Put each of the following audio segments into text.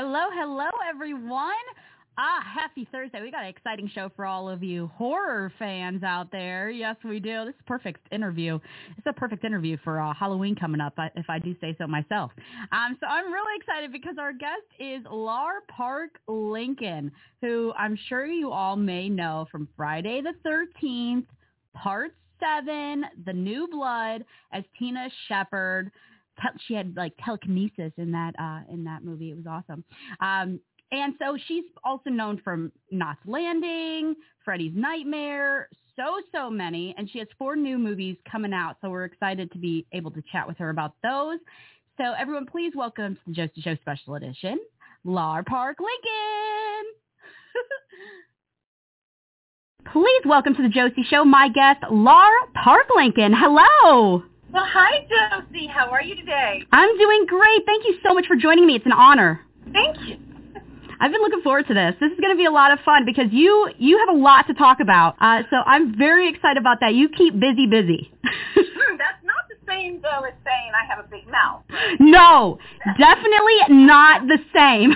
Hello, hello, everyone. Ah, happy Thursday. We got an exciting show for all of you horror fans out there. Yes, we do. This is a perfect interview. It's a perfect interview for uh, Halloween coming up, if I do say so myself. Um, so I'm really excited because our guest is Lar Park Lincoln, who I'm sure you all may know from Friday the 13th, Part 7, The New Blood, as Tina Shepard she had like telekinesis in that uh in that movie. It was awesome. Um and so she's also known from Knots Landing, Freddy's Nightmare, so so many, and she has four new movies coming out. So we're excited to be able to chat with her about those. So everyone, please welcome to the Josie Show Special Edition, Lar Park Lincoln. please welcome to the Josie Show my guest, Lar Park Lincoln. Hello. Well, hi, Josie. How are you today? I'm doing great. Thank you so much for joining me. It's an honor. Thank you. I've been looking forward to this. This is going to be a lot of fun because you you have a lot to talk about. Uh, so I'm very excited about that. You keep busy, busy. Hmm, That's not the same, though, as saying I have a big mouth. no, definitely not the same.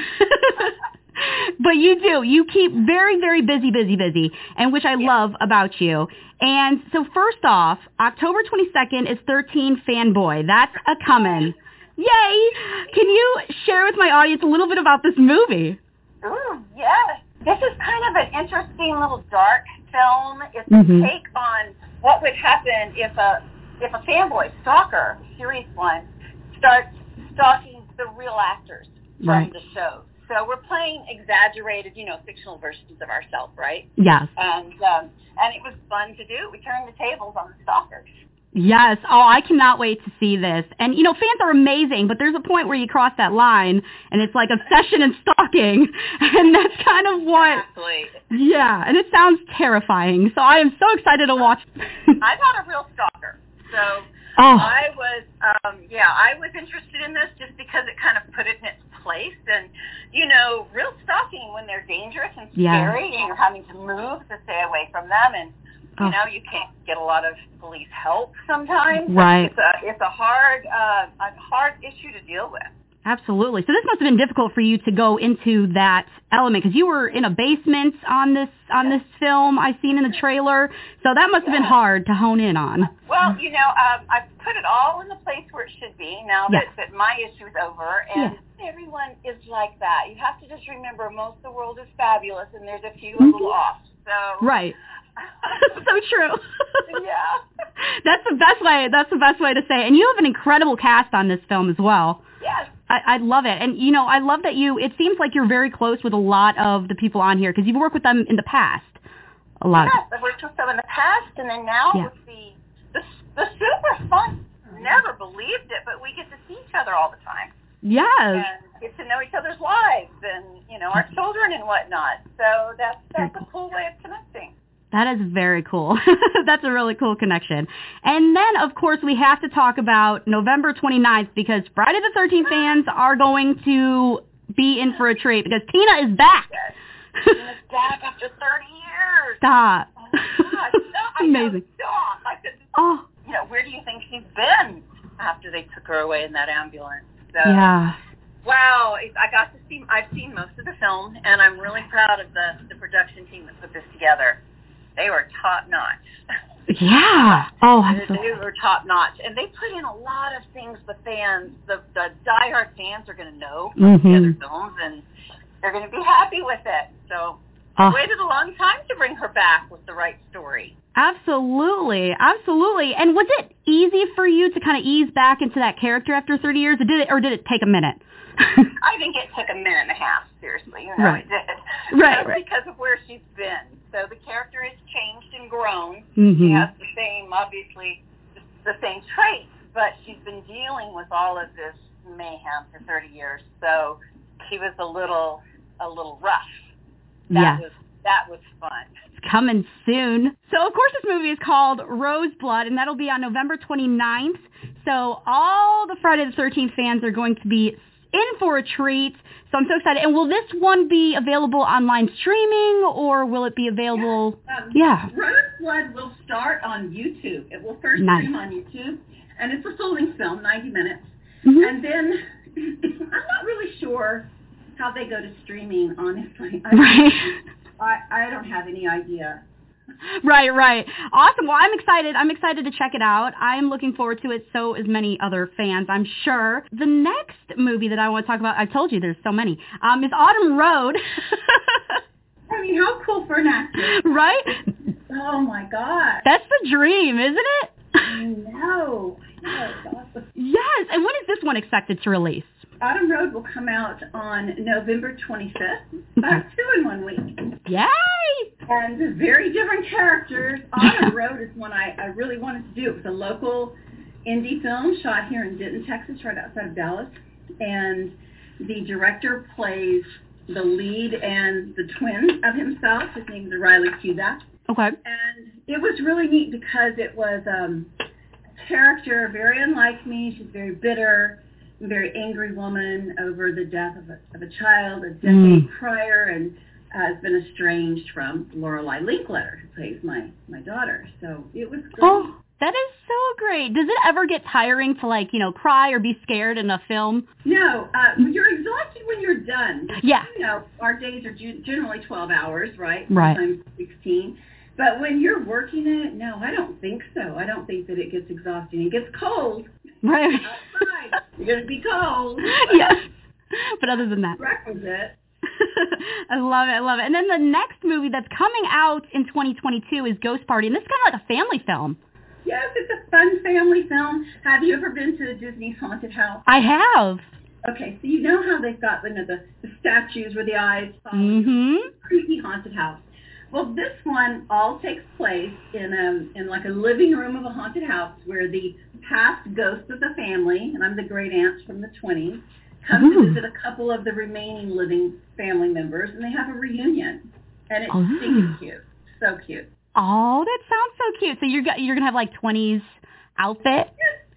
but you do. You keep very, very busy, busy, busy, and which I love about you. And so first off, October 22nd is 13 Fanboy. That's a coming. Yay! Can you share with my audience a little bit about this movie? Ooh, yes. This is kind of an interesting little dark film. It's Mhm. a take on what would happen if a if a fanboy stalker, serious one, starts stalking the real actors from Right. the show. So we're playing exaggerated, you know, fictional versions of ourselves, right? Yes. And um, and it was fun to do. We turned the tables on the stalkers. Yes. Oh, I cannot wait to see this. And you know, fans are amazing, but there's a point where you cross that line and it's like obsession and stalking. And that's kind of what Exactly. Yeah, and it sounds terrifying. So I am so excited to watch. I'm not a real stalker, so oh, I was, um, yeah, I was interested in this just because it kind of put it in its place. And, you know, real stalking when they're dangerous and Yeah. scary and you're having to move to stay away from them. And, you Oh. know, you can't get a lot of police help sometimes. Right. It's a, it's a hard, uh, a hard issue to deal with. Absolutely. So this must have been difficult for you to go into that element because you were in a basement on this on this film I seen in the trailer. So that must have been hard to hone in on. Well, you know, um, I've put it all in the place where it should be now Yeah. that, that my issue is over. And everyone is like that. You have to just remember most of the world is fabulous and there's a few a little off. So, Right. so true. yeah. That's the best way. That's the best way to say. It. And you have an incredible cast on this film as well. Yes. I, I love it, and you know, I love that you. It seems like you're very close with a lot of the people on here because you've worked with them in the past. A lot. Yes, I've worked with them in the past, and then now Yeah. with the, the the super fun. Never believed it, but we get to see each other all the time Yes. and get to know each other's lives, and you know our children and whatnot. So that's that's a cool way of connecting. That is very cool. That's a really cool connection. And then, of course, we have to talk about November 29th because Friday the 13th fans are going to be in for a treat because Tina is back. Tina's back after 30 years. Stop. Oh I Amazing. Stop. I said, Oh, you know, where do you think she's been after they took her away in that ambulance? So, yeah. Wow, I got to see. I've seen most of the film, and I'm really proud of the the production team that put this together. They were top notch. Yeah. Oh, They, absolutely. they were top notch, and they put in a lot of things the fans, the the diehard fans, are going to know from the mm-hmm. other films, and they're going to be happy with it. So Oh, waited a long time to bring her back with the right story. absolutely. Absolutely. And was it easy for you to kind of ease back into that character after 30 years, or did it, or did it take a minute? I think it took a minute and a half. Seriously, you know, Right. it did. Right, Just right. because of where she's been. So the character has changed and grown. Mhm. She has the same, obviously, the same traits, but she's been dealing with all of this mayhem for 30 years. So she was a little, a little rough. That Yeah. was that was fun. It's coming soon. So, of course, this movie is called Roseblood, and that'll be on November 29th. So, all the Friday the 13th fans are going to be in for a treat. So, I'm so excited. And will this one be available online streaming, or will it be available? Um, Yeah. Roseblood will start on YouTube. It will first Nice. stream on YouTube, and it's a full-length film, 90 minutes. Mhm. And then I'm not really sure how they go to streaming. Honestly, I, Right. I, I don't have any idea. right, right. Awesome. Well, I'm excited. I'm excited to check it out. I'm looking forward to it. So is many other fans, I'm sure. The next movie that I want to talk about, I told you there's so many, um, is Autumn Road. I mean, how cool for an actor! right? Oh my God! That's the dream, isn't it? I know. I know. Awesome. yes. And when is this one expected to release? Autumn Road will come out on November 25th. About two in one week. Yay! and very different characters. Autumn Road is one I, I really wanted to do. It was a local indie film shot here in Denton, Texas, right outside of Dallas. And the director plays the lead and the twin of himself. His name is Riley Cusack. Okay. And it was really neat because it was um, a character very unlike me. She's very bitter, very angry woman over the death of a, of a child a decade Mm. prior and has been estranged from Lorelei Linkletter, who plays my, my daughter. So it was great. Oh, that is so great. Does it ever get tiring to like, you know, cry or be scared in a film? No, uh, you're exhausted when you're done. Yeah. You know, our days are generally 12 hours, right? Right. Sometimes 16. But when you're working it, no, I don't think so. I don't think that it gets exhausting. It gets cold Right. you're going to be cold. yes. But other than that. Requisite. I love it. I love it. And then the next movie that's coming out in 2022 is Ghost Party, and this is kind of like a family film. Yes, it's a fun family film. Have you ever been to the Disney's Haunted House? I have. Okay, so you know how they've got you know, the, the statues where the eyes follow Mm-hmm. creepy haunted house. Well, this one all takes place in um in like a living room of a haunted house where the past ghosts of the family, and I'm the great aunt from the 20s, come Ooh. to visit a couple of the remaining living family members, and they have a reunion, and it's Oh. stinking cute, so cute. Oh, that sounds so cute. So you're you're gonna have like 20s outfit.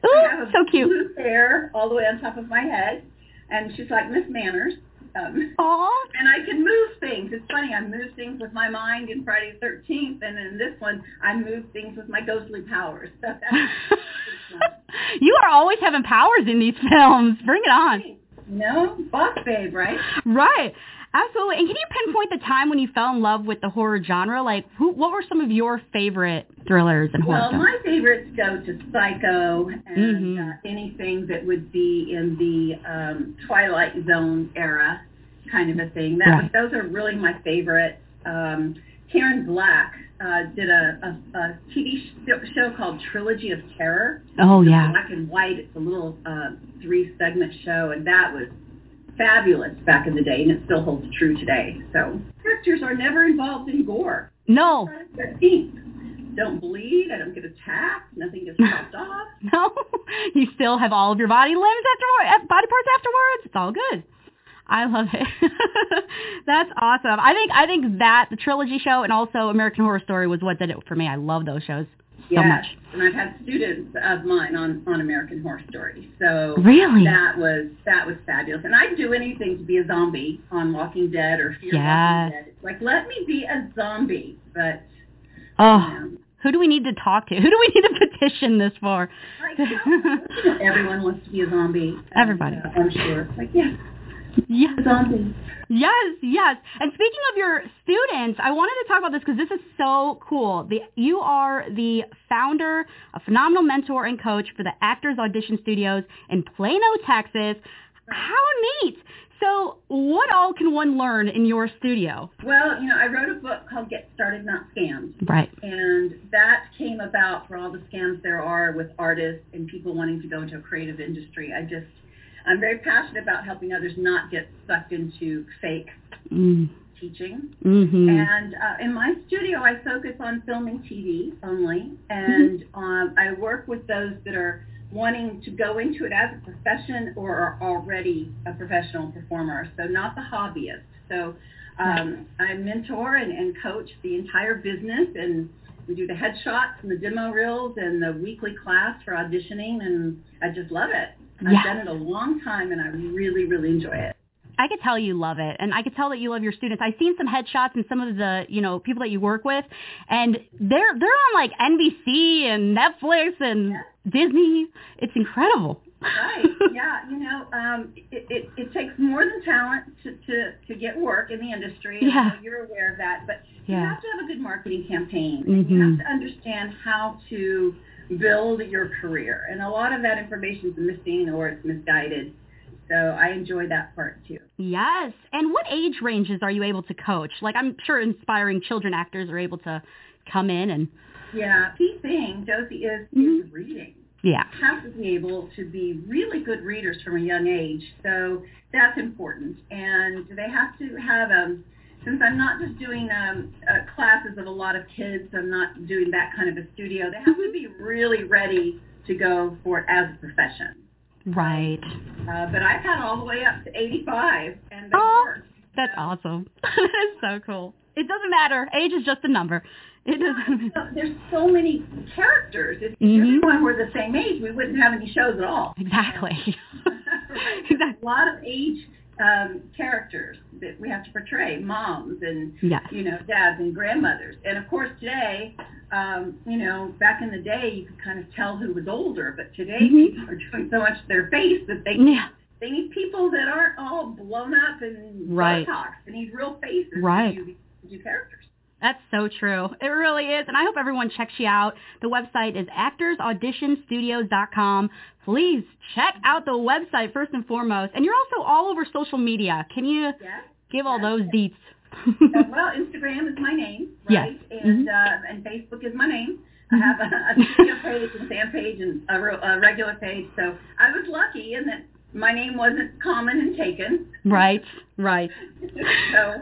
I Ooh, so cute. blue hair all the way on top of my head, and she's like Miss Manners. Um, Oh, and I can move things. It's funny. I move things with my mind in Friday the 13th, and in this one, I move things with my ghostly powers. So you are always having powers in these films. Bring it on. no boss babe, right? Right. Absolutely. And can you pinpoint the time when you fell in love with the horror genre? Like, who, what were some of your favorite thrillers and horror Well, films? my favorites go to Psycho and Mhm. uh, anything that would be in the um, Twilight Zone era, kind of a thing. That Right. those are really my favorites. Um, Karen Black uh, did a, a, a TV sh- show called Trilogy of Terror. Oh, It's yeah. black and white. It's a little uh, three-segment show, and that was fabulous back in the day, and it still holds true today. So characters are never involved in gore. No. Don't bleed. I don't get attacked. Nothing gets chopped off. No. You still have all of your body limbs after body parts afterwards. It's all good. I love it. That's awesome. I think I think that the trilogy show and also American Horror Story was what did it for me. I love those shows so Yes, much. and I've had students of mine on on American Horror Story. So Really? that was that was fabulous. And I'd do anything to be a zombie on Walking Dead or Fear Yes. Walking Dead. It's like let me be a zombie, but Oh, you know, who do we need to talk to? Who do we need to petition this for? Like, everyone wants to be a zombie. Everybody. uh, I'm sure. Like, yeah. Yes. Yes, yes. And speaking of your students, I wanted to talk about this because this is so cool. The, you are the founder, a phenomenal mentor and coach for the Actors Audition Studios in Plano, Texas. How neat! So, what all can one learn in your studio? Well, you know, I wrote a book called Get Started Not Scammed. Right. And that came about for all the scams there are with artists and people wanting to go into a creative industry. I just, I'm very passionate about helping others not get sucked into fake Mm. teaching. Mm-hmm. And uh, in my studio, I focus on filming TV only, and um, I work with those that are wanting to go into it as a profession or are already a professional performer, so not the hobbyist. So um, I mentor and, and coach the entire business, and we do the headshots and the demo reels and the weekly class for auditioning, and I just love it. I've Yeah. done it a long time, and I really, really enjoy it. I could tell you love it, and I could tell that you love your students. I've seen some headshots and some of the you know people that you work with, and they're they're on like NBC and Netflix and Disney. It's incredible. Right. Yeah. You know, um, it, it, it takes more than talent to, to, to get work in the industry. Yeah. Know You're aware of that, but you have to have a good marketing campaign. and You have to understand how to build your career, and a lot of that information is missing or it's misguided. So I enjoy that part too. Yes. And what age ranges are you able to coach? Like I'm sure inspiring children actors are able to come in and Yeah. Key thing, Josie, is, Mhm. is reading. yeah. have to be able to be really good readers from a young age. So that's important. And they have to have, um, since I'm not just doing um, uh, classes of a lot of kids, I'm not doing that kind of a studio, they have to be really ready to go for it as a profession. Right. Uh, but I've had all the way up to 85, and they Oh, work. That's awesome. That's so cool. It doesn't matter. Age is just a number. It doesn't So There's so many characters. If Mhm. everyone were the same age, we wouldn't have any shows at all. Exactly. Right. exactly. a lot of age um, characters that we have to portray, moms and Yes. you know dads and grandmothers. And of course today, um, you know, back in the day, you could kind of tell who was older, but today Mhm. people are doing so much to their face that they Yeah. they need people that aren't all blown up and Right. Botox. They need real faces Right. to do, to do characters. That's so true. It really is. And I hope everyone checks you out. The website is actorsauditionstudios.com. Please check out the website first and foremost. And you're also all over social media. Can you Yeah. give all Yes. those deets? Uh, well, Instagram is my name, Yes. right? And Mhm. uh, and Facebook is my name. I have a, a page and fan page and a, a regular page. So I was lucky in that my name wasn't common and taken. right, right. so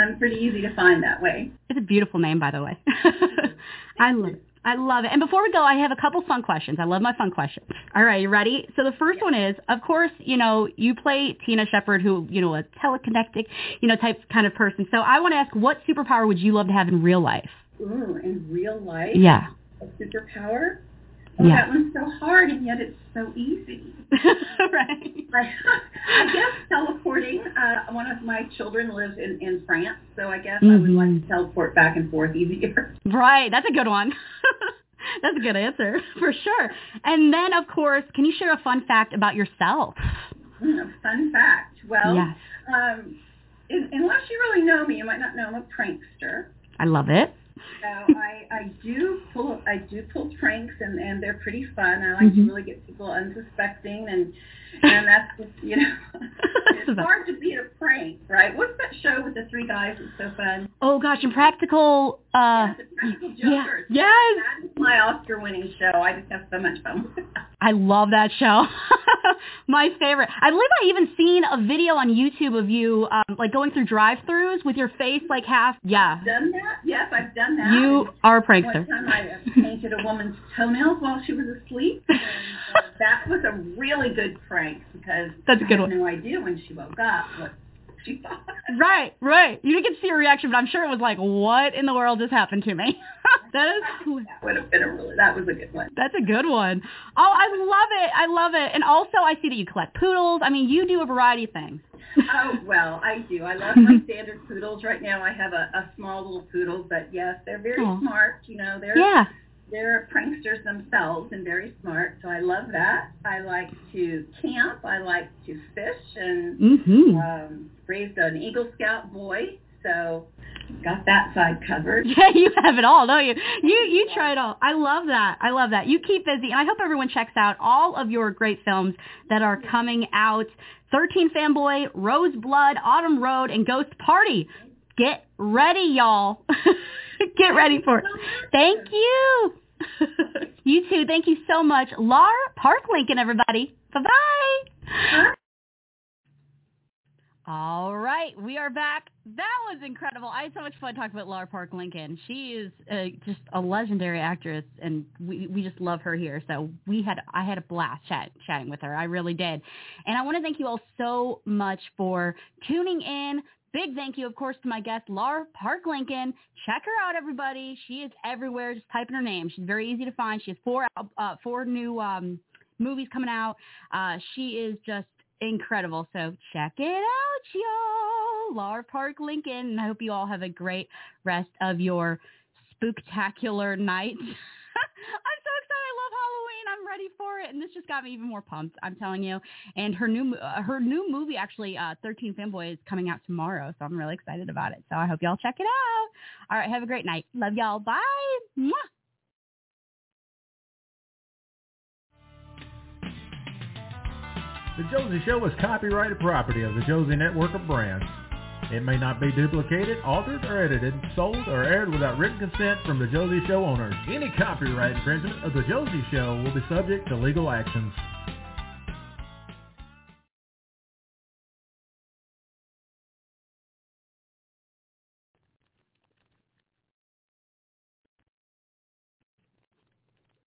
I'm pretty easy to find that way. It's a beautiful name, by the way. I love it. I love it. And before we go, I have a couple fun questions. I love my fun questions. All right, you ready? So the first one is, of course, you know, you play Tina Shepard, who, you know, a telekinetic, you know, type kind of person. So I want to ask, what superpower would you love to have in real life? Ooh, in real life, Yeah. a superpower. Yeah. that one's so hard and yet it's so easy. right. I, I guess teleporting. Uh, one of my children lives in, in France, so I guess I would Mhm. like to teleport back and forth easier. Right. That's a good one. That's a good answer for sure. And then, of course, can you share a fun fact about yourself? Mm, a fun fact. Well, Yes. um, in, unless you really know me, you might not know I'm a prankster. I love it. So I, I do pull I do pull pranks and, and they're pretty fun. I like Mhm. to really get people unsuspecting and and that's just you know it's hard to beat a prank, right? What's that show with the three guys that's so fun? Oh gosh, impractical. Uh, Yes, the Practical yeah. Jokers. Yes. That is my Oscar-winning show. I just have so much fun. I love that show. My favorite. I believe I even seen a video on YouTube of you um, like going through drive-throughs with your face like half. Yeah. Done that? Yes, I've done that. You are a One time I uh, painted a woman's toenails while she was asleep. And, uh, that was a really good prank because That's a good one. no idea when she woke up what she thought. Right, right. You didn't get to see her reaction, but I'm sure it was like, what in the world just happened to me? that is That would have been a really, that was a good one. That's a good one. Oh, I love it. I love it. And also, I see that you collect poodles. I mean, you do a variety of things. Oh, well, I do. I love my standard poodles. Right now I have a, a small little poodle, but yes, they're very Aw. smart. You know, they're Yeah. They're pranksters themselves and very smart, so I love that. I like to camp. I like to fish and Mm-hmm. um, raised an Eagle Scout boy, so got that side covered. Yeah, you have it all, don't you? You you try it all. I love that. I love that. You keep busy, and I hope everyone checks out all of your great films that are coming out. 13 Fanboy, Rose Blood, Autumn Road, and Ghost Party. Get ready, y'all. Get ready for it. Thank you. you too. Thank you so much. Lar Park Lincoln, everybody. Bye-bye. All right, we are back. That was incredible. I had so much fun talking about Laura Park Lincoln. She is uh, just a legendary actress, and we we just love her here. So we had I had a blast chat, chatting with her. I really did, and I want to thank you all so much for tuning in. Big thank you, of course, to my guest, Laura Park Lincoln. Check her out, everybody. She is everywhere. Just type in her name. She's very easy to find. She has four uh, four new um, movies coming out. Uh, she is just incredible. So check it out, y'all. Laura Park Lincoln. And I hope you all have a great rest of your spooktacular night. I'm so excited. I love Halloween. I'm ready for it. And this just got me even more pumped. I'm telling you. And her new uh, her new movie actually, uh, 13 Fanboy, is coming out tomorrow. So I'm really excited about it. So I hope y'all check it out. All right. Have a great night. Love y'all. Bye. Mwah. The Josie Show is copyrighted property of the Josie Network of Brands. It may not be duplicated, altered, or edited, sold, or aired without written consent from the Josie Show owners. Any copyright infringement of the Josie Show will be subject to legal actions.